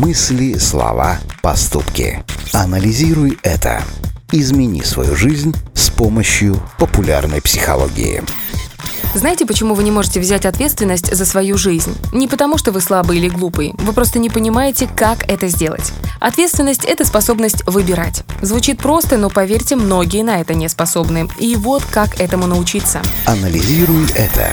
Мысли, слова, поступки. Анализируй это. Измени свою жизнь с помощью популярной психологии. Знаете, почему вы не можете взять ответственность за свою жизнь? Не потому, что вы слабый или глупый. Вы просто не понимаете, как это сделать. Ответственность – это способность выбирать. Звучит просто, но поверьте, многие на это не способны. И вот как этому научиться. Анализируй это.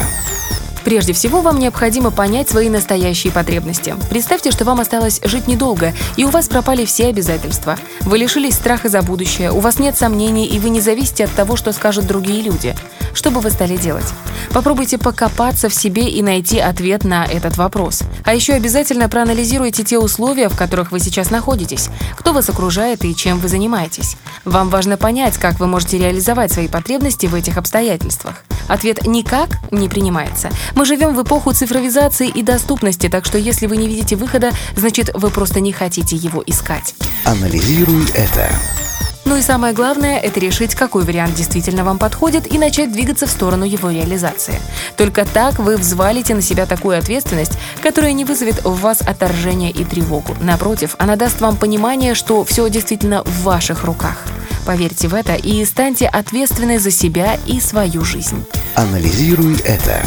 Прежде всего, вам необходимо понять свои настоящие потребности. Представьте, что вам осталось жить недолго, и у вас пропали все обязательства. Вы лишились страха за будущее, у вас нет сомнений, и вы не зависите от того, что скажут другие люди. Что бы вы стали делать? Попробуйте покопаться в себе и найти ответ на этот вопрос. А еще обязательно проанализируйте те условия, в которых вы сейчас находитесь, кто вас окружает и чем вы занимаетесь. Вам важно понять, как вы можете реализовать свои потребности в этих обстоятельствах. Ответ «никак» не принимается. Мы живем в эпоху цифровизации и доступности, так что если вы не видите выхода, значит вы просто не хотите его искать. Анализируй это. Ну и самое главное – это решить, какой вариант действительно вам подходит и начать двигаться в сторону его реализации. Только так вы взвалите на себя такую ответственность, которая не вызовет в вас отторжение и тревогу. Напротив, она даст вам понимание, что все действительно в ваших руках. Поверьте в это и станьте ответственны за себя и свою жизнь. Анализируй это.